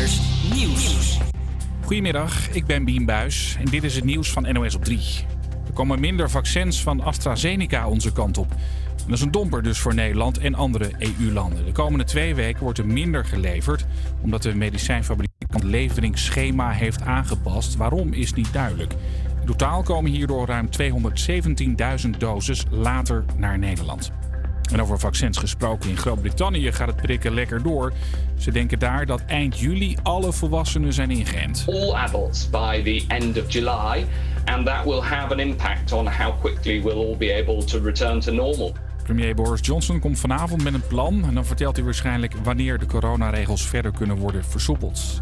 Nieuws. Goedemiddag, ik ben Bien Buis en dit is het nieuws van NOS op 3. Er komen minder vaccins van AstraZeneca onze kant op. Dat is een domper dus voor Nederland en andere EU-landen. De komende twee weken wordt er minder geleverd, omdat de medicijnfabrikant leveringsschema heeft aangepast. Waarom is niet duidelijk. In totaal komen hierdoor ruim 217.000 doses later naar Nederland. En over vaccins gesproken in Groot-Brittannië gaat het prikken lekker door. Ze denken daar dat eind juli alle volwassenen zijn ingeënt. all adults by the end of July, and that will have an impact on how quickly we'll all be able to return to normal. Premier Boris Johnson komt vanavond met een plan en dan vertelt hij waarschijnlijk wanneer de coronaregels verder kunnen worden versoepeld.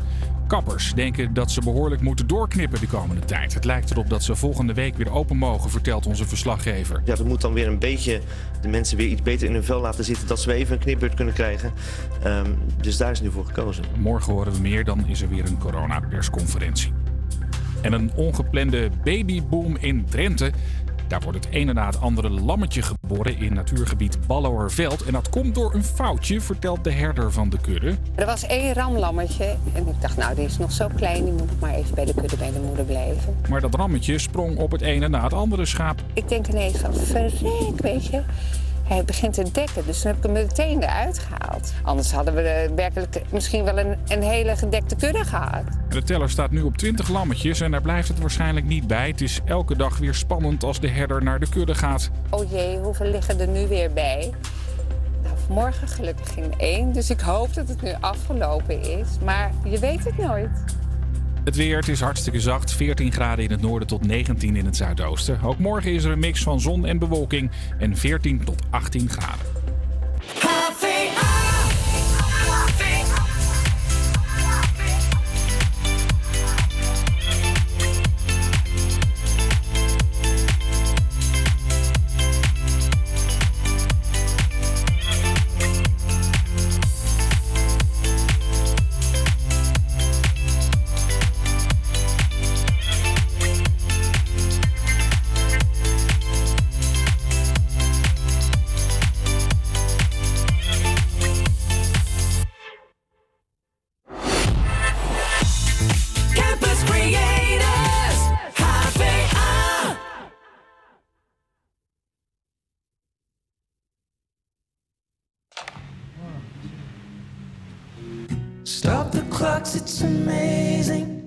Kappers denken dat ze behoorlijk moeten doorknippen de komende tijd. Het lijkt erop dat ze volgende week weer open mogen, vertelt onze verslaggever. Ja, dat moet dan weer een beetje de mensen weer iets beter in hun vel laten zitten. Dat ze weer even een knipbeurt kunnen krijgen. Ehm, dus daar is nu voor gekozen. Morgen horen we meer, dan is er weer een coronapersconferentie. En een ongeplande babyboom in Drenthe. Daar wordt het ene na het andere lammetje geboren in natuurgebied Ballowerveld. En dat komt door een foutje, vertelt de herder van de kudde. Er was één ramlammetje en ik dacht, nou, die is nog zo klein, die moet maar even bij de kudde bij de moeder blijven. Maar dat rammetje sprong op het ene na het andere schaap. Ik denk ineens van, verrek, weet je. Hij begint te dekken, dus toen heb ik hem meteen eruit gehaald. Anders hadden we eh, werkelijk misschien wel een, een hele gedekte kudde gehad. De teller staat nu op 20 lammetjes en daar blijft het waarschijnlijk niet bij. Het is elke dag weer spannend als de herder naar de kudde gaat. Oh jee, hoeveel liggen er nu weer bij? Nou, vanmorgen gelukkig geen één, dus ik hoop dat het nu afgelopen is. Maar je weet het nooit. Het weer, is hartstikke zacht. 14 graden in het noorden tot 19 in het zuidoosten. Ook morgen is er een mix van zon en bewolking en 14 tot 18 graden. Clocks, it's amazing.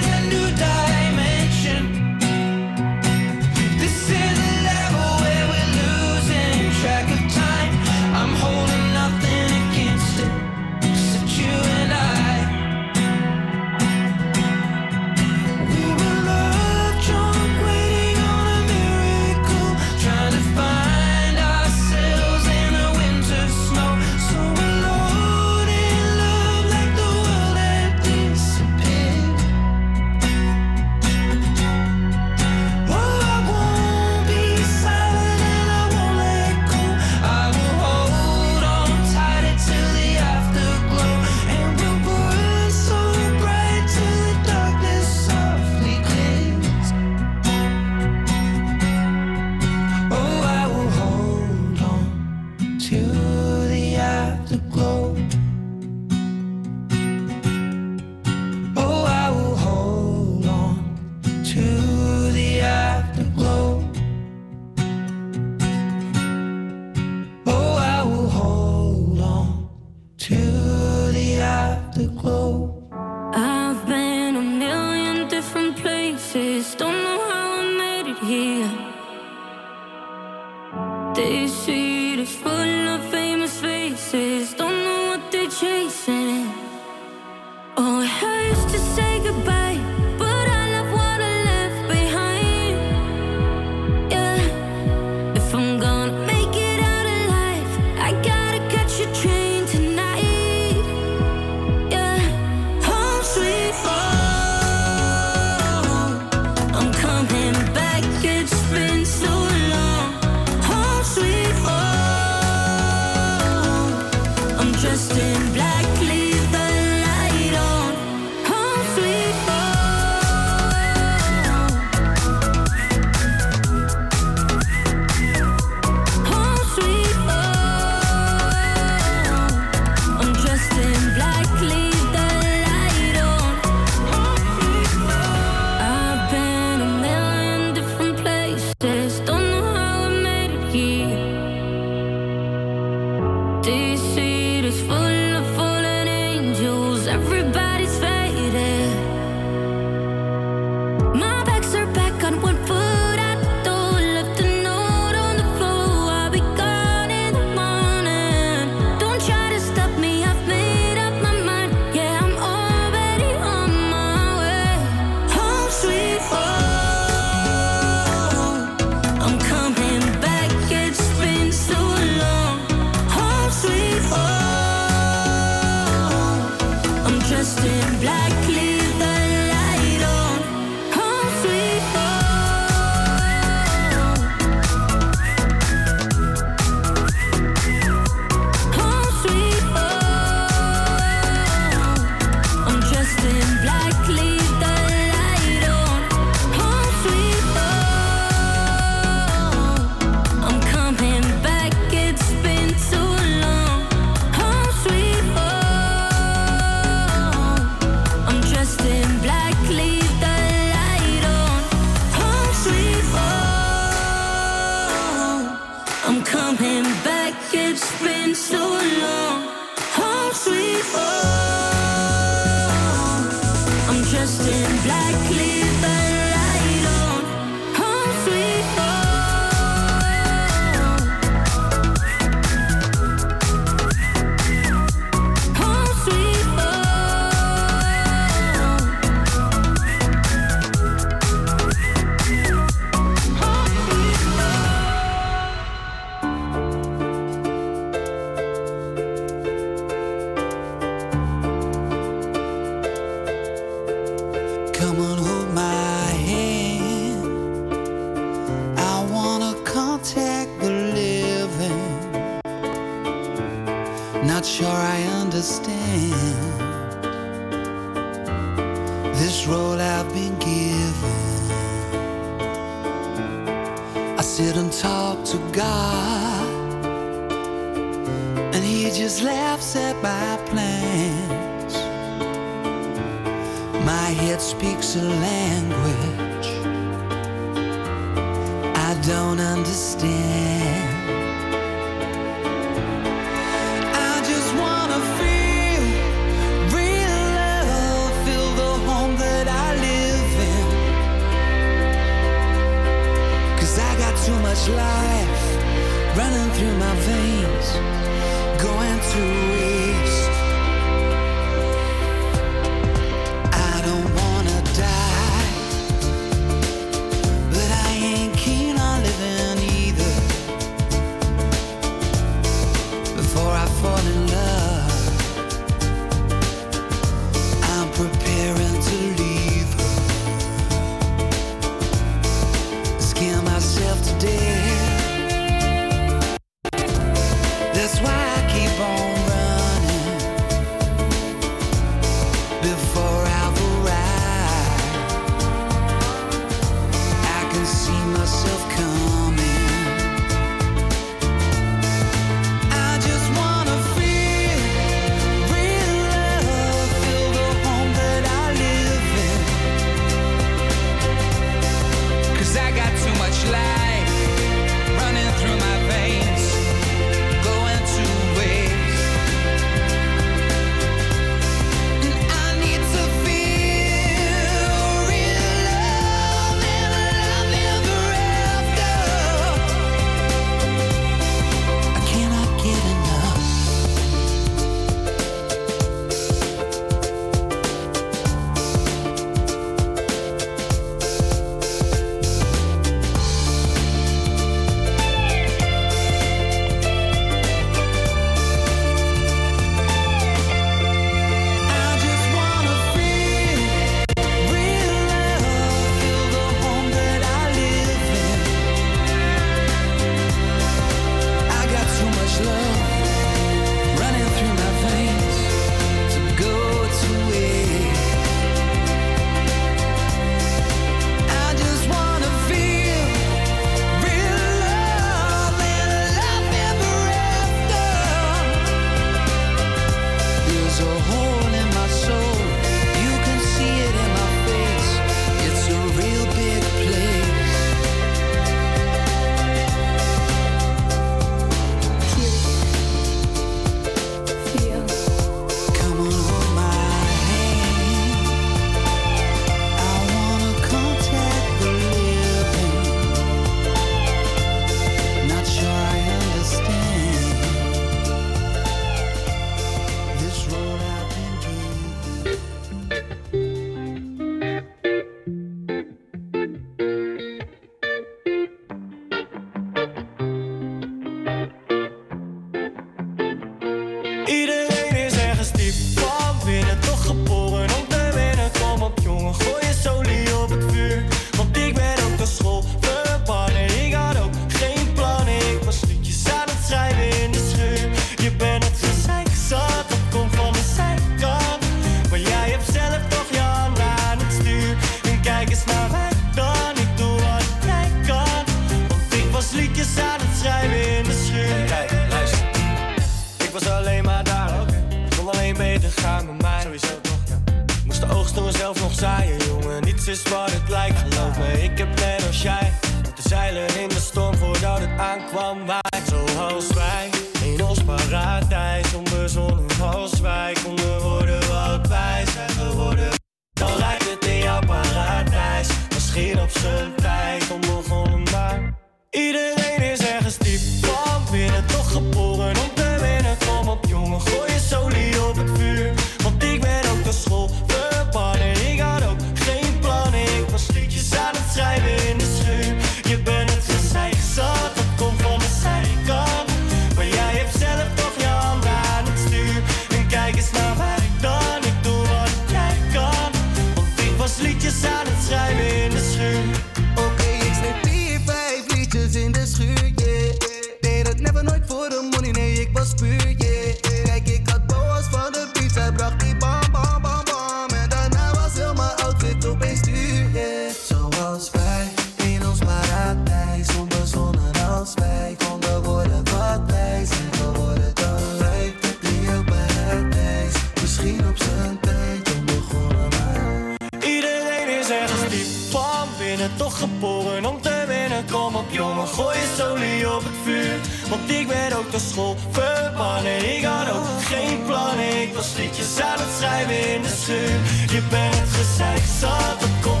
toch geboren om te winnen. Kom op jongen, gooi je solie op het vuur. Want ik werd ook door school verbannen. Ik had ook geen plan Ik was liedjes aan het schrijven in de schuur. Je bent het gezeik zat, dat komt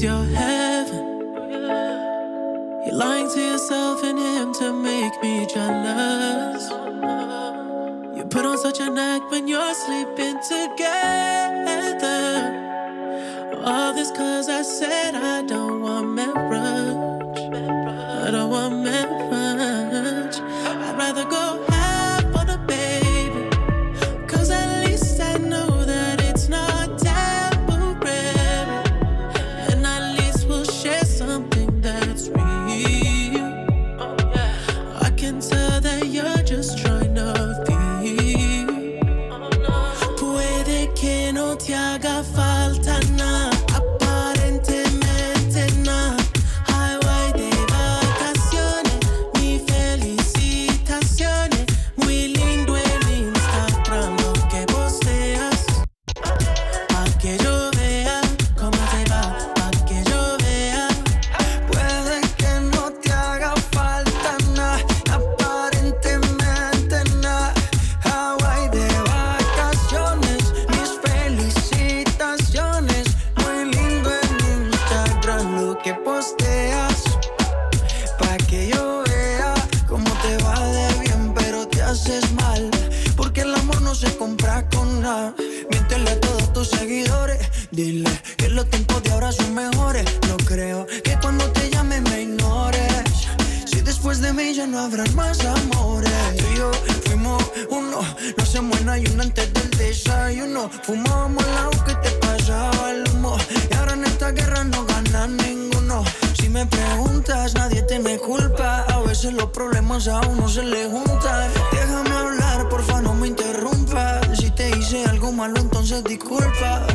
is your heaven. You're lying to yourself and him to make me jealous. You put on such an act when you're sleeping together. All this cause I said I don't want marriage. I don't want marriage. verano. Fumábamos el agua que te pasaba el humo. Y ahora en esta guerra no gana ninguno. Si me preguntas, nadie tiene culpa. A veces los problemas a uno se le juntan. Déjame hablar, porfa, no me interrumpa. Si te hice algo malo, entonces disculpa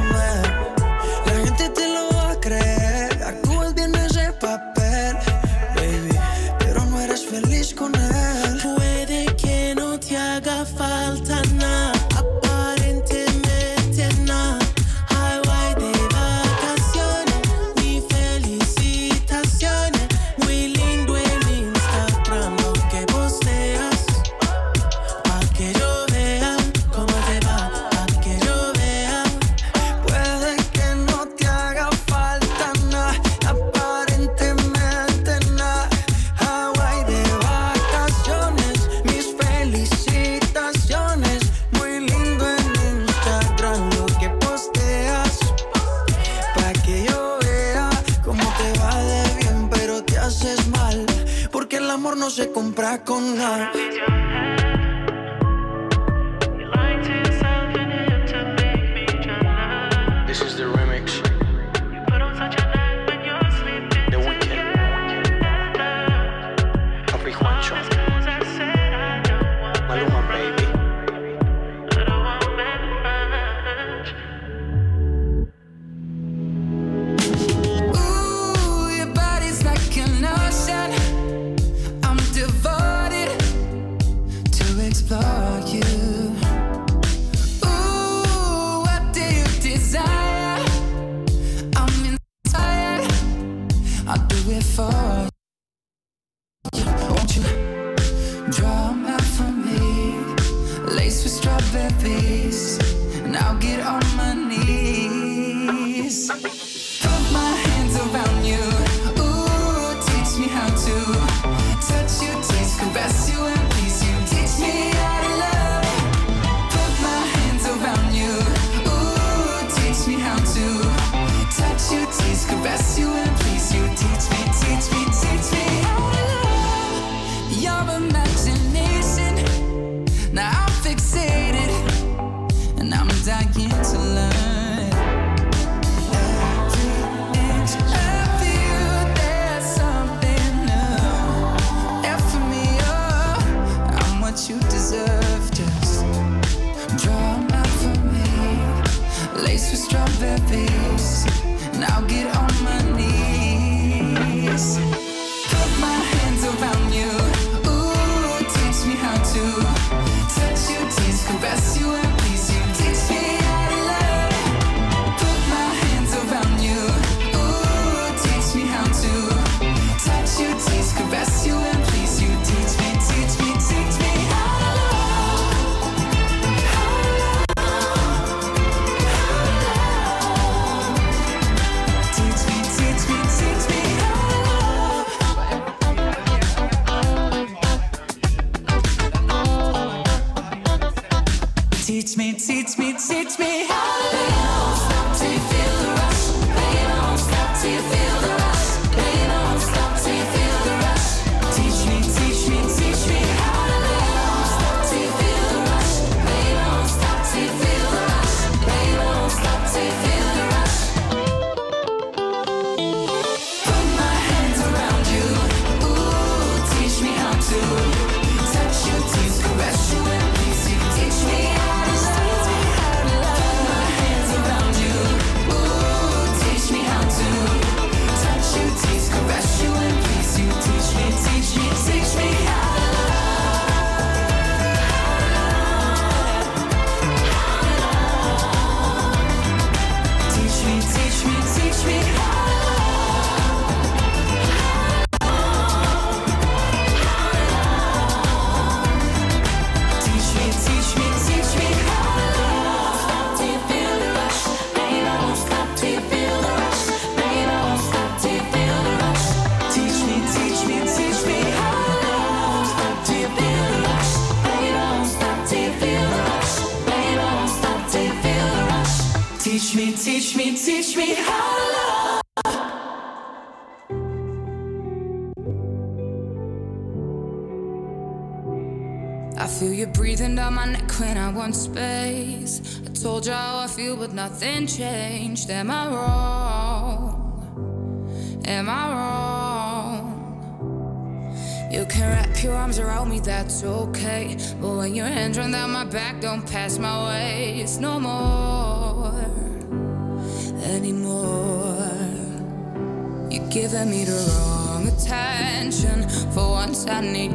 it on. thoughts and change. Am I wrong? Am I wrong? You can wrap your arms around me, that's okay. But when your hands run down my back, don't pass my way. It's no more anymore. You're giving me the wrong attention. For once, I need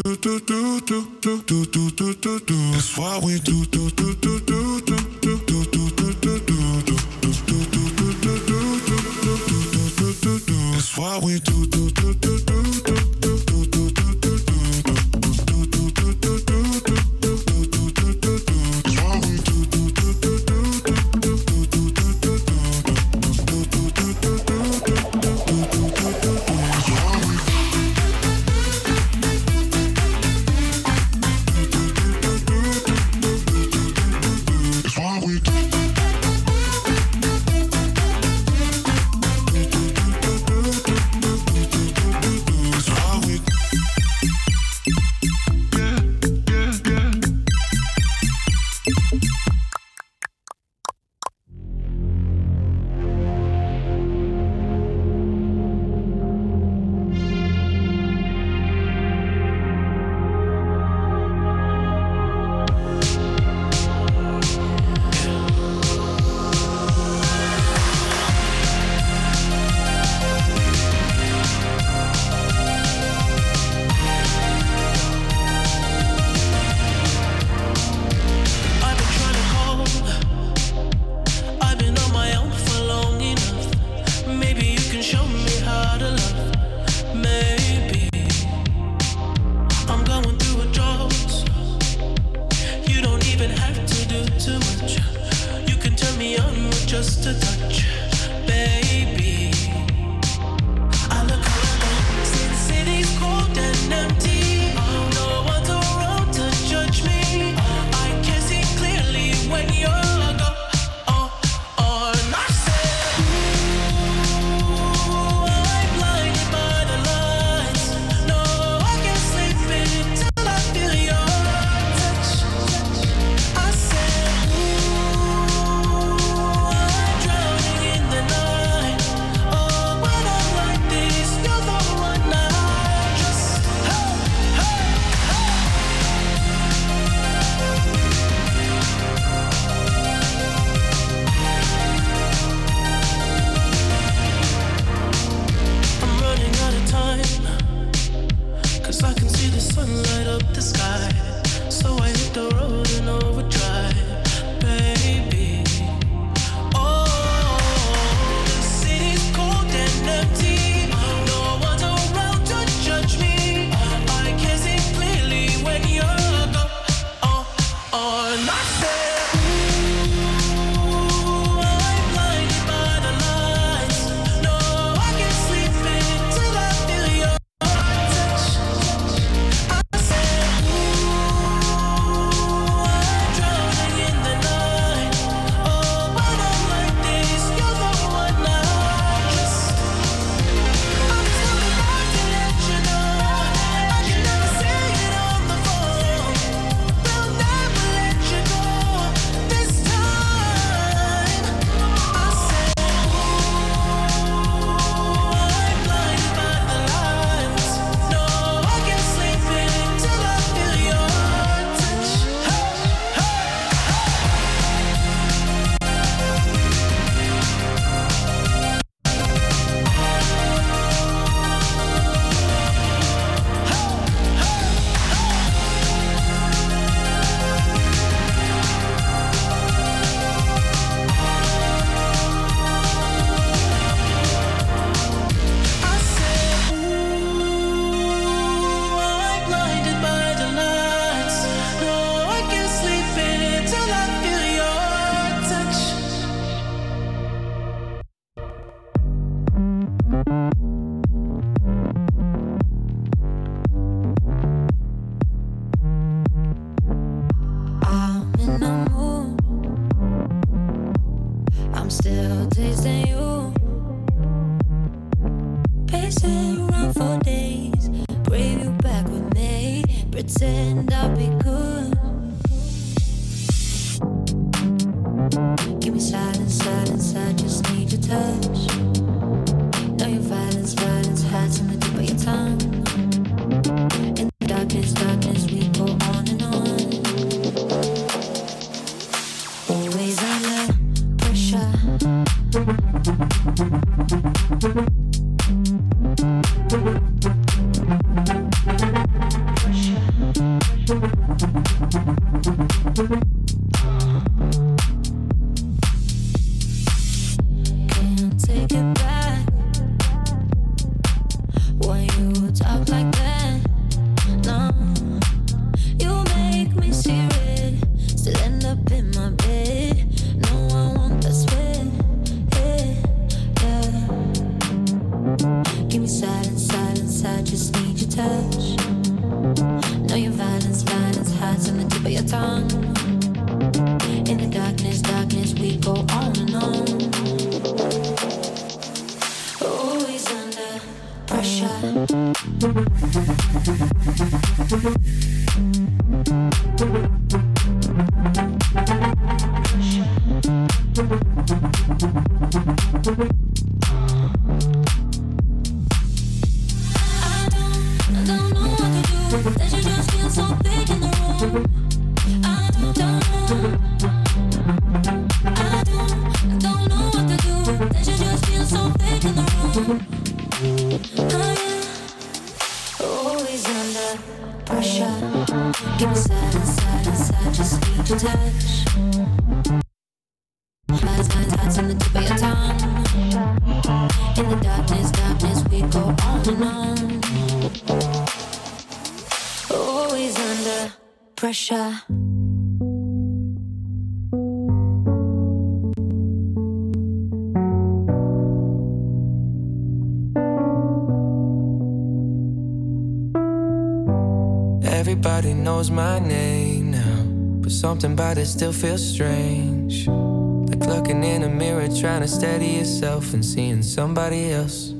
something but it still feels strange. Like looking in a mirror, trying to steady yourself and seeing somebody else.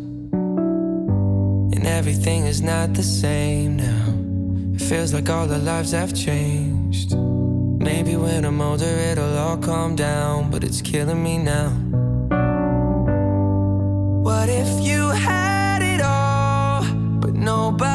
And everything is not the same now. It feels like all our lives have changed. Maybe when I'm older, it'll all calm down, but it's killing me now. What if you had it all, but nobody?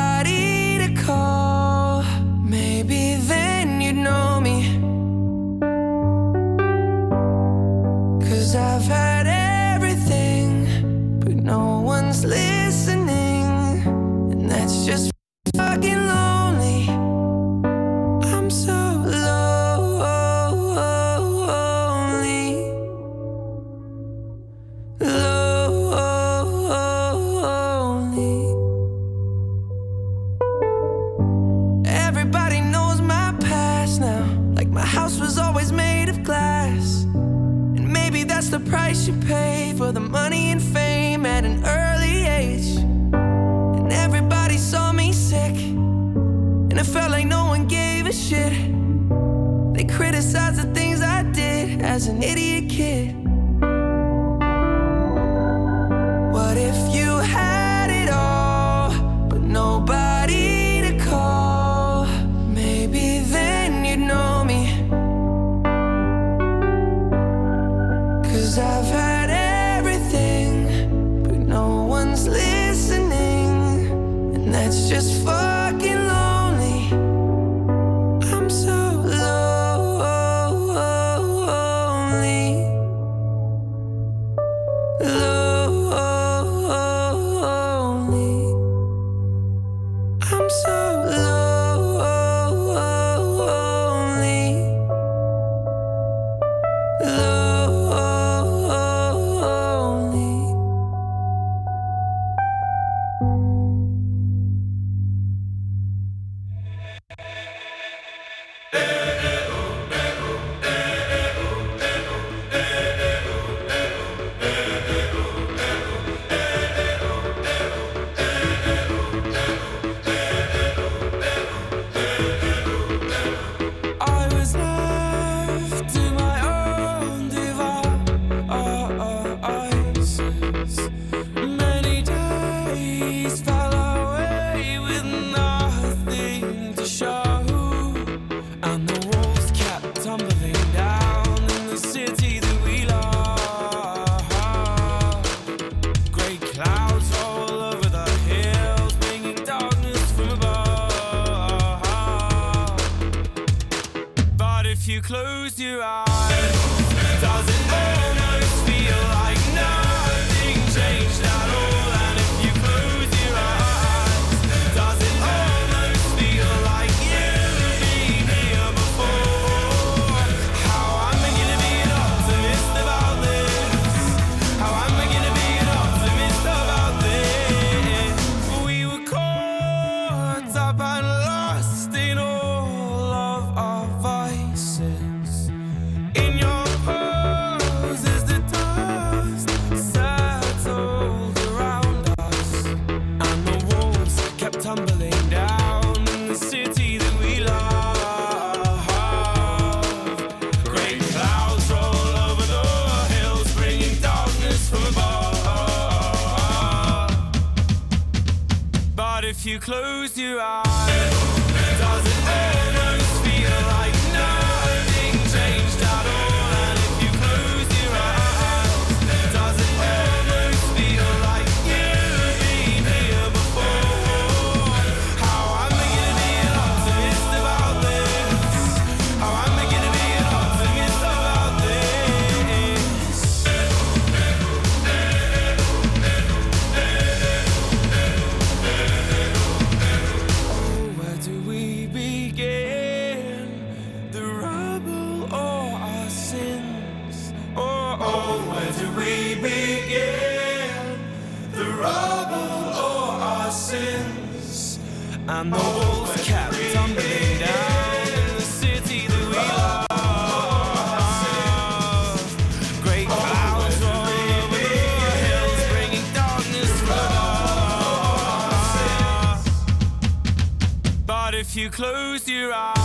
if you close your eyes.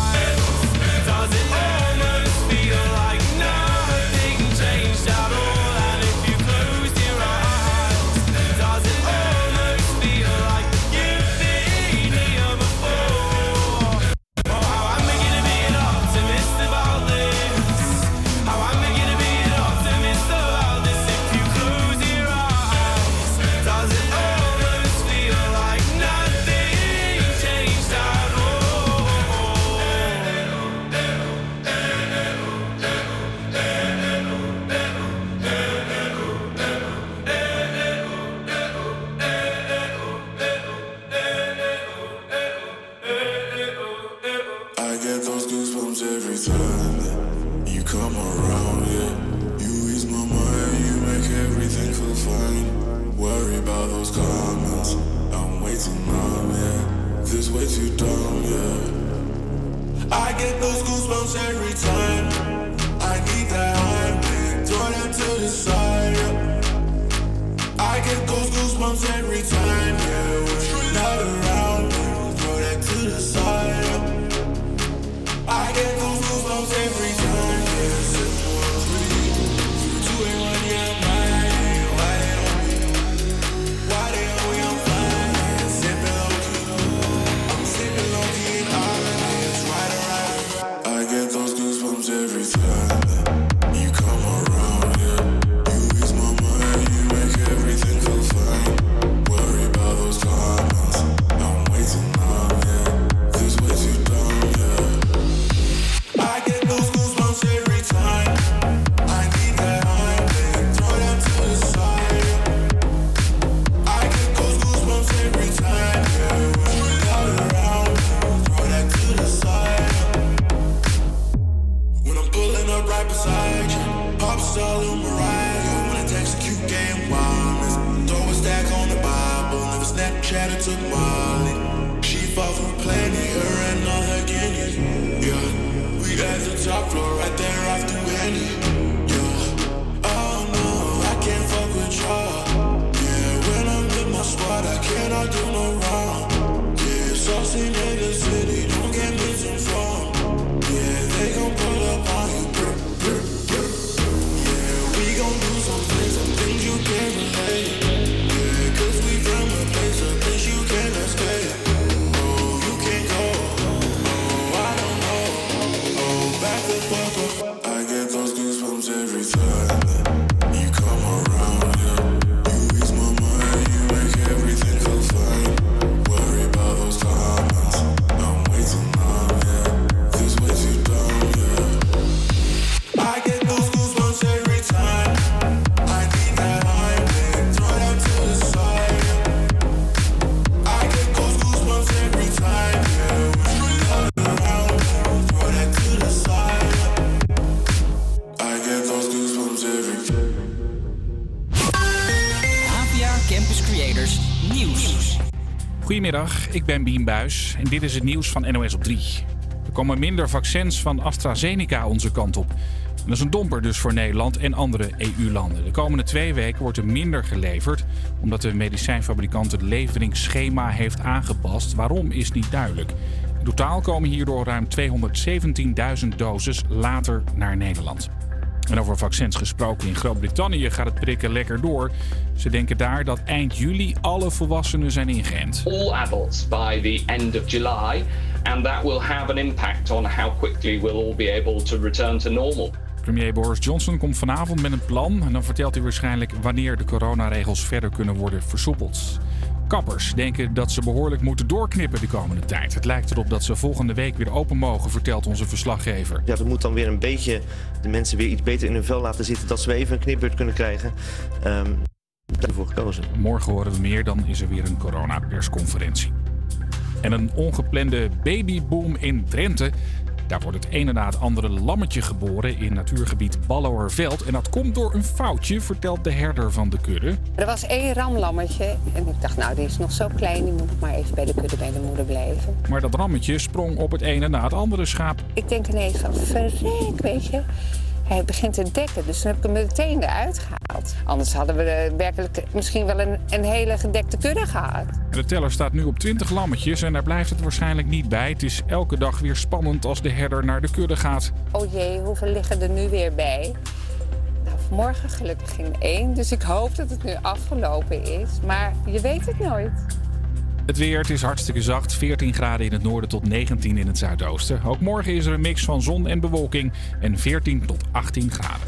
Does it almost feel like nothing changed at all? ik ben Bien Buijs en dit is het nieuws van NOS op 3. Er komen minder vaccins van AstraZeneca onze kant op. Dat is een domper dus voor Nederland en andere EU-landen. De komende twee weken wordt er minder geleverd, omdat de medicijnfabrikant het leveringsschema heeft aangepast. Waarom is niet duidelijk. In totaal komen hierdoor ruim 217.000 doses later naar Nederland. En over vaccins gesproken, in Groot-Brittannië gaat het prikken lekker door. Ze denken daar dat eind juli alle volwassenen zijn ingeënt. all adults by the end of July, and that will have an impact on how quickly we'll all be able to return to normal. Premier Boris Johnson komt vanavond met een plan en dan vertelt hij waarschijnlijk wanneer de coronaregels verder kunnen worden versoepeld. Kappers denken dat ze behoorlijk moeten doorknippen de komende tijd. Het lijkt erop dat ze volgende week weer open mogen, vertelt onze verslaggever. Ja, dat moet dan weer een beetje de mensen weer iets beter in hun vel laten zitten. Dat ze weer even een knipbeurt kunnen krijgen. Ehm daarvoor gekozen. Morgen horen we meer, dan is er weer een coronapersconferentie. En een ongeplande babyboom in Drenthe. Daar wordt het ene na het andere lammetje geboren in natuurgebied Ballowerveld. En dat komt door een foutje, vertelt de herder van de kudde. Er was één ramlammetje en ik dacht, nou, die is nog zo klein, die moet nog maar even bij de kudde bij de moeder blijven. Maar dat rammetje sprong op het ene na het andere schaap. Ik denk ineens van, verrek, weet je. Hij begint te dekken, dus toen heb ik hem meteen eruit gehaald. Anders hadden we eh, werkelijk misschien wel een, een hele gedekte kudde gehad. De teller staat nu op 20 lammetjes en daar blijft het waarschijnlijk niet bij. Het is elke dag weer spannend als de herder naar de kudde gaat. Oh jee, hoeveel liggen er nu weer bij? Nou, vanmorgen gelukkig geen één, dus ik hoop dat het nu afgelopen is. Maar je weet het nooit. Het weer, het is hartstikke zacht. 14 graden in het noorden tot 19 in het zuidoosten. Ook morgen is er een mix van zon en bewolking en 14 tot 18 graden.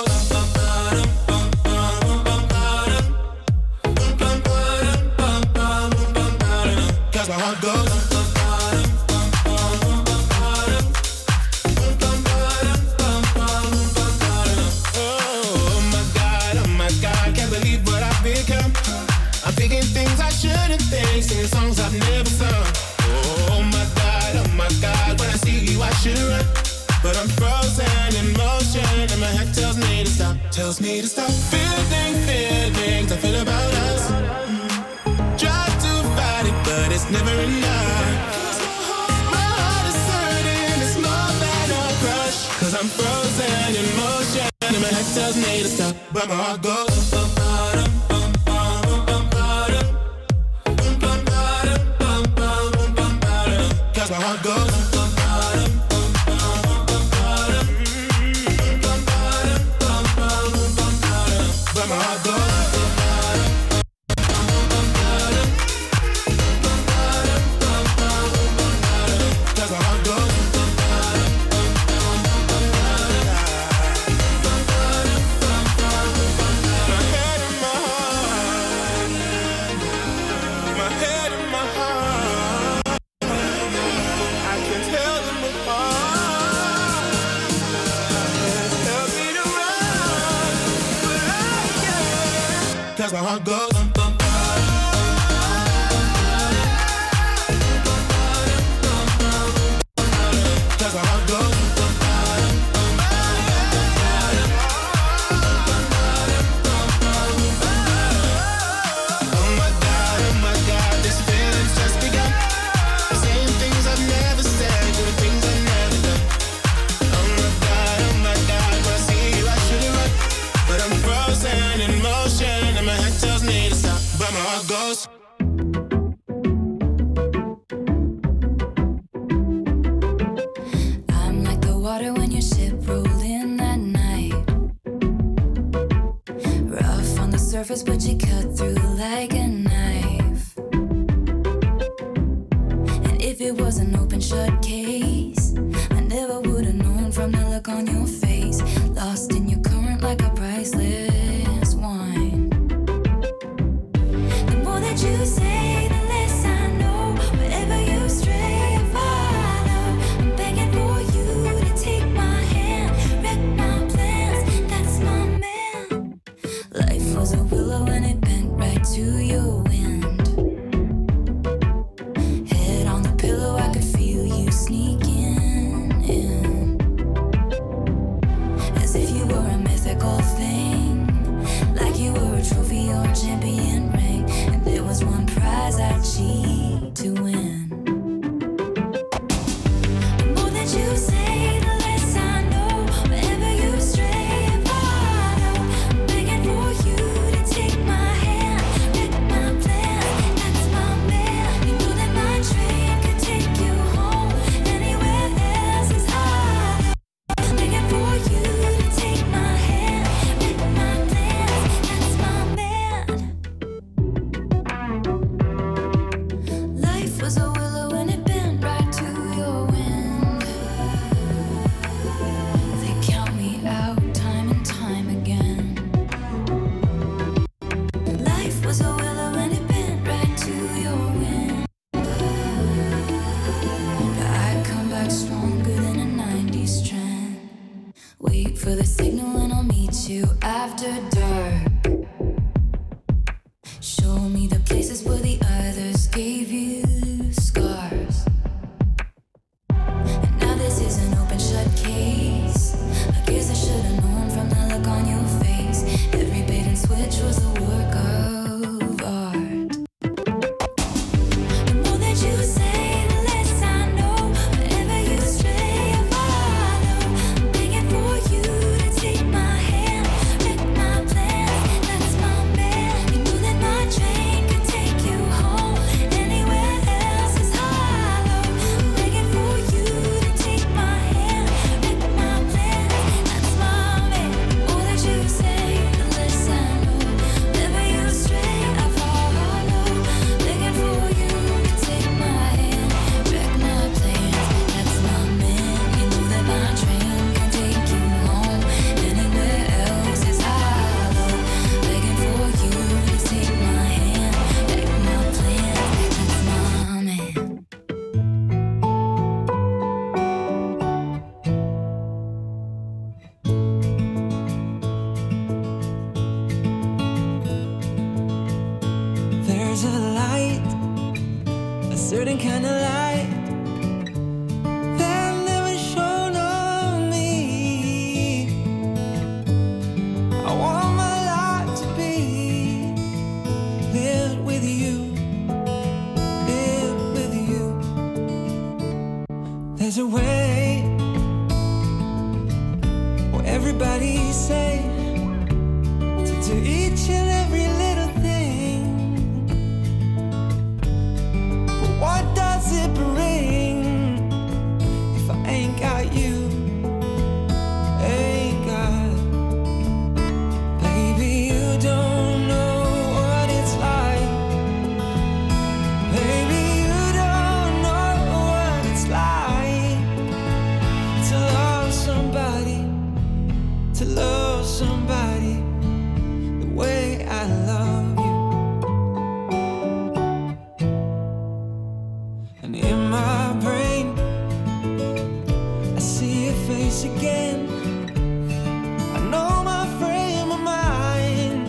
I know my frame of mind.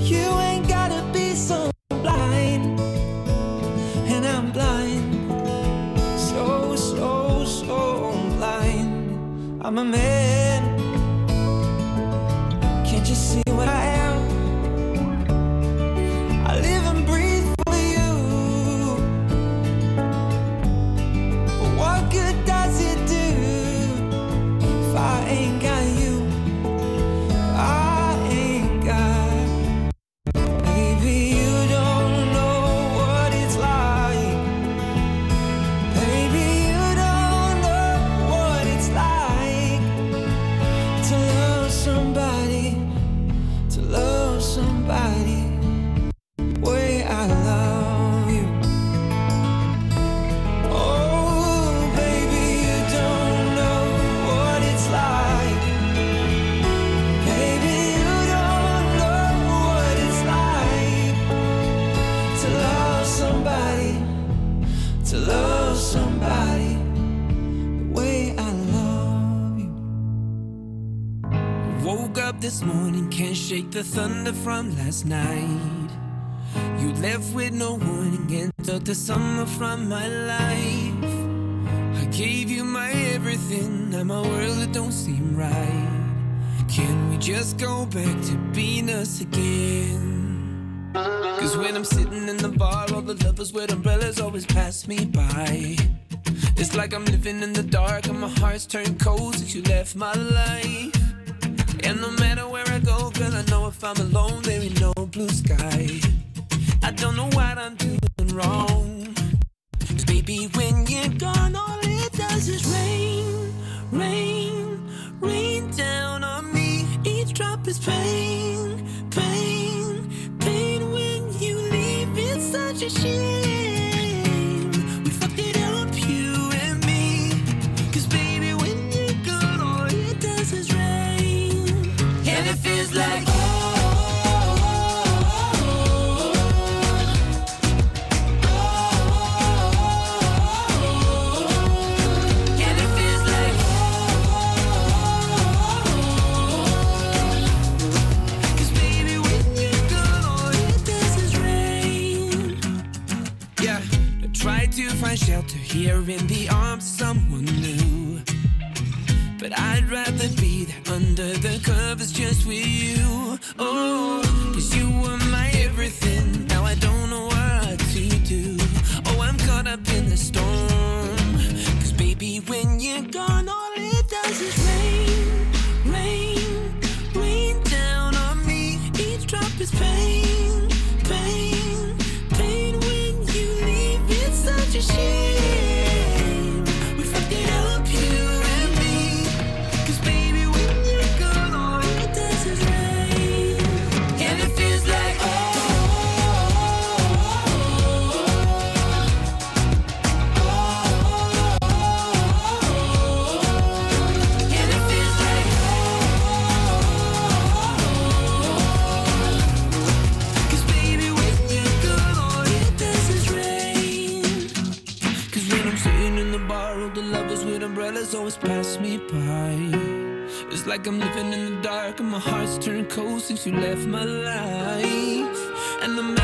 You ain't gotta be so blind, and I'm blind, so so so blind. I'm a man. The thunder from last night. You left with no warning and took the summer from my life. I gave you my everything, now my world it don't seem right. Can we just go back to being us again? Cause when I'm sitting in the bar, all the lovers with umbrellas always pass me by. It's like I'm living in the dark and my heart's turned cold since you left my life. And no matter where I know if I'm alone, there ain't no blue sky. I don't know what I'm doing wrong. 'Cause baby, when you're gone, all it does is rain, rain, rain down on me. Each drop is pain, pain, pain. When you leave, it's such a shame. In the arms of someone new. But I'd rather be there under the covers just with you. Oh, always pass me by. It's like I'm living in the dark and my heart's turned cold since you left my life. And no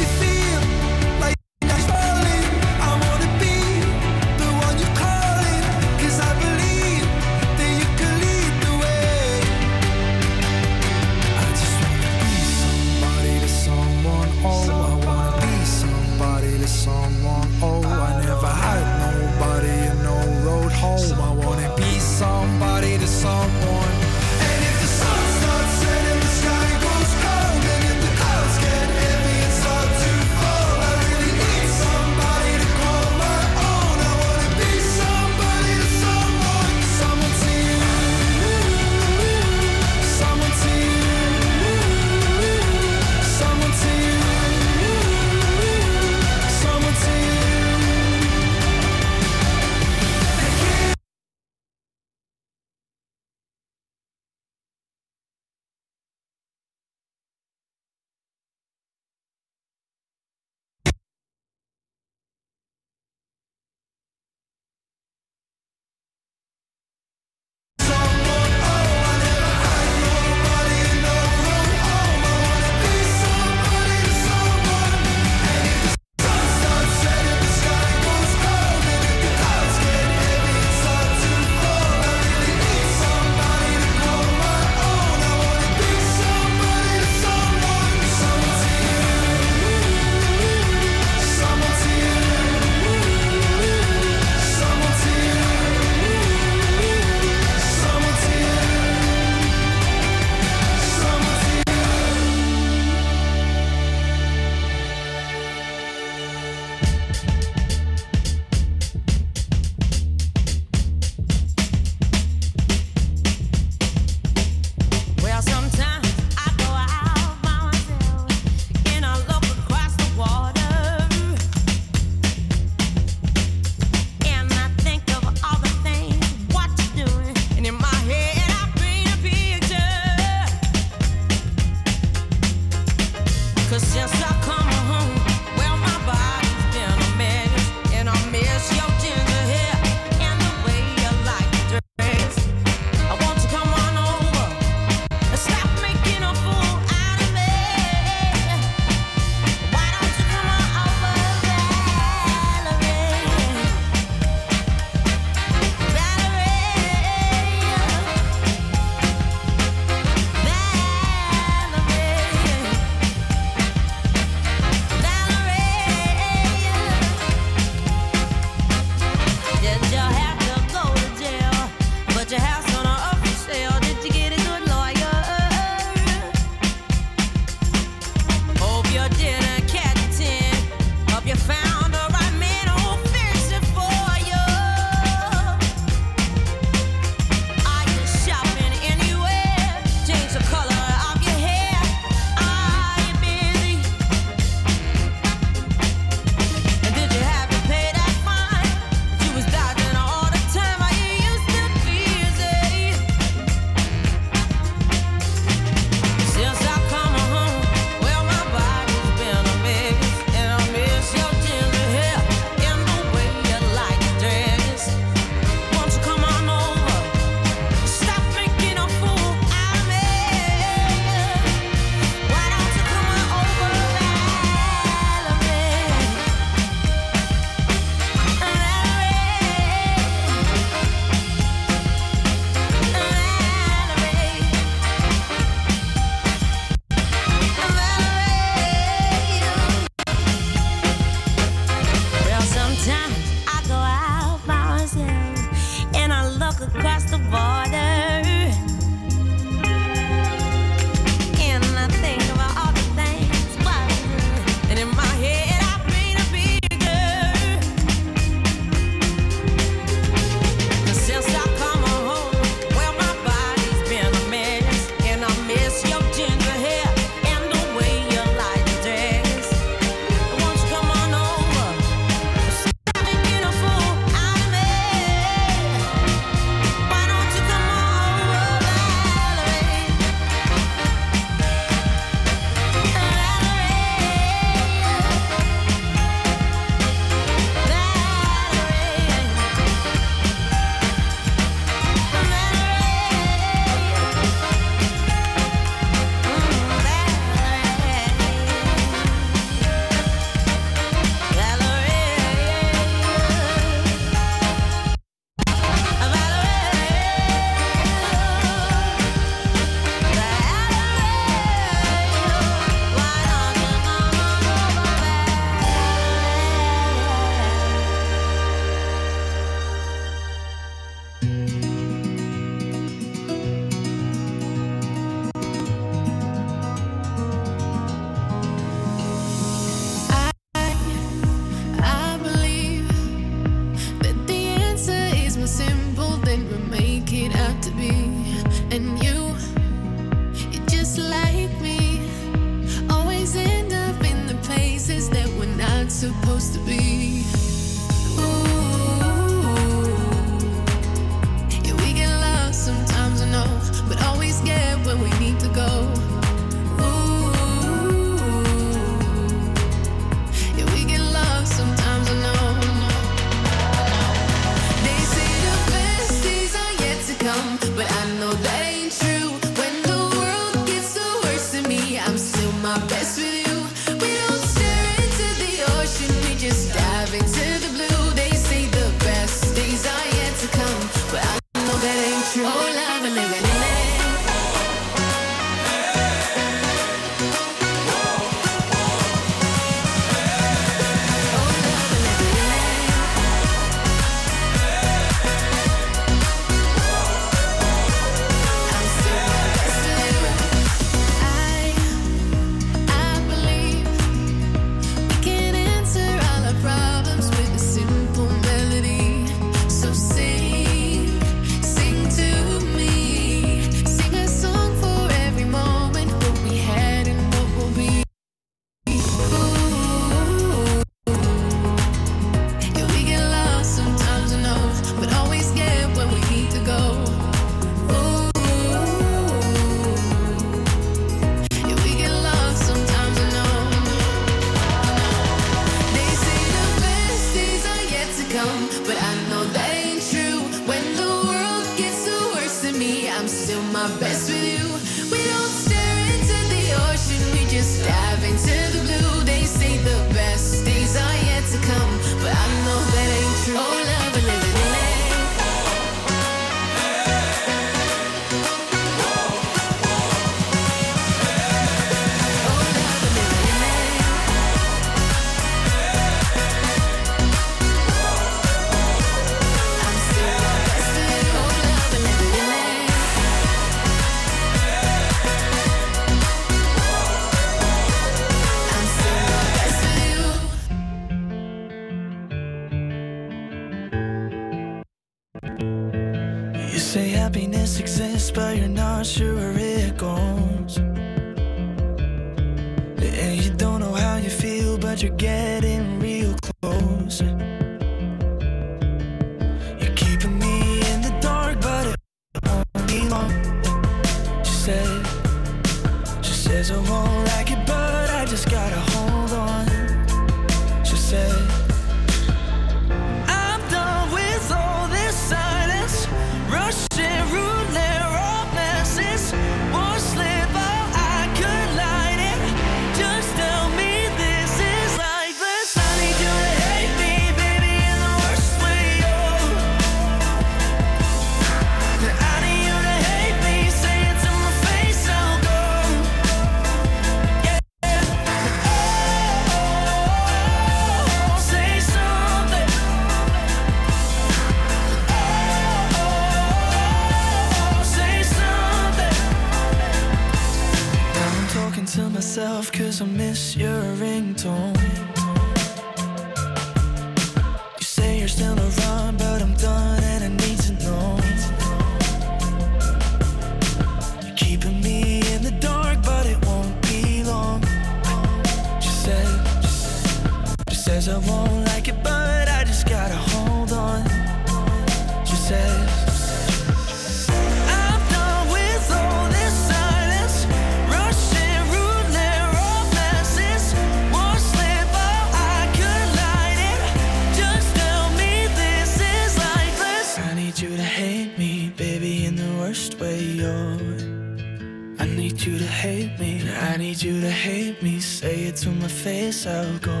hate me. I need you to hate me. Say it to my face, I'll go.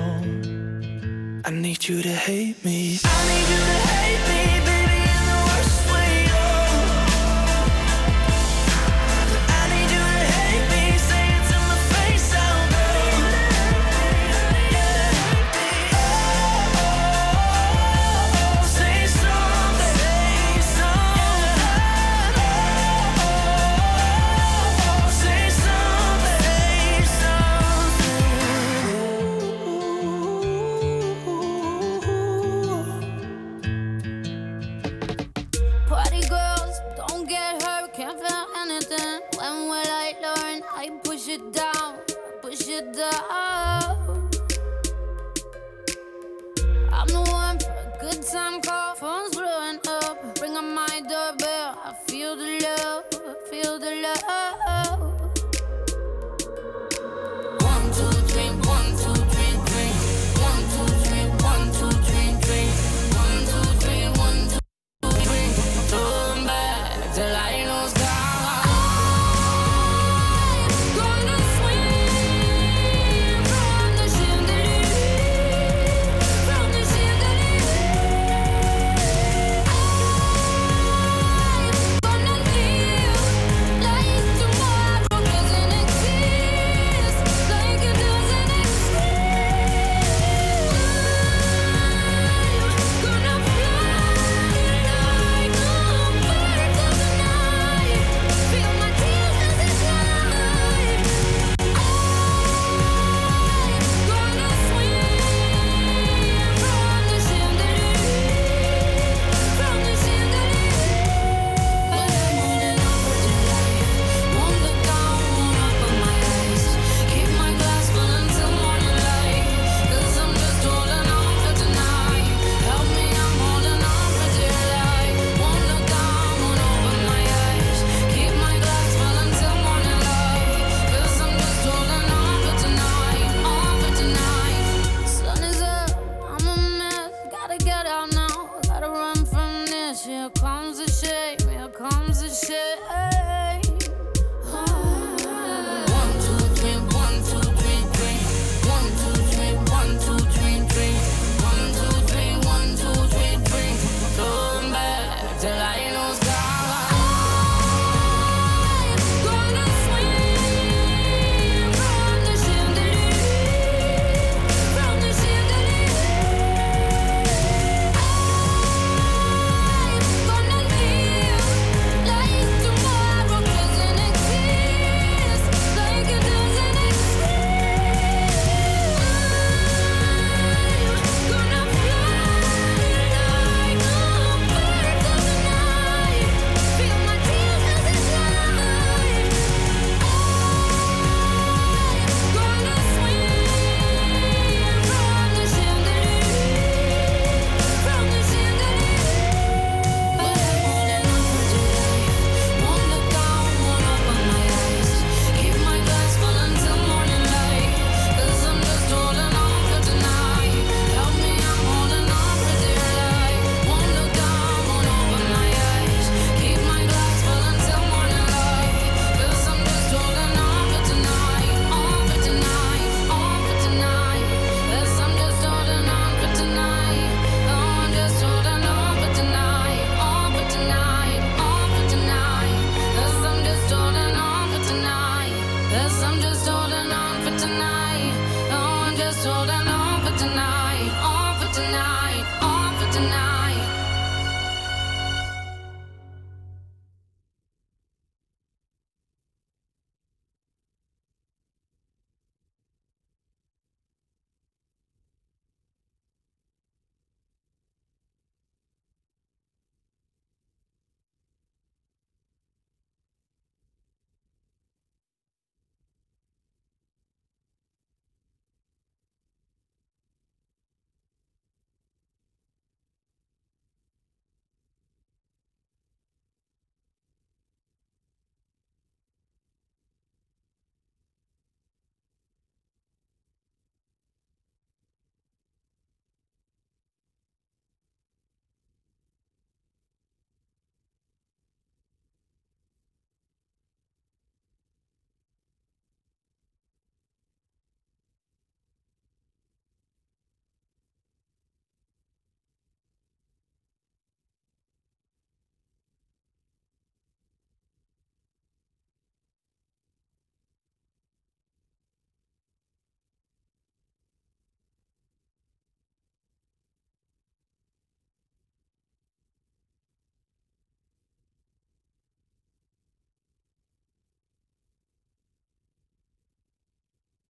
I need you to hate me. I need you to hate me.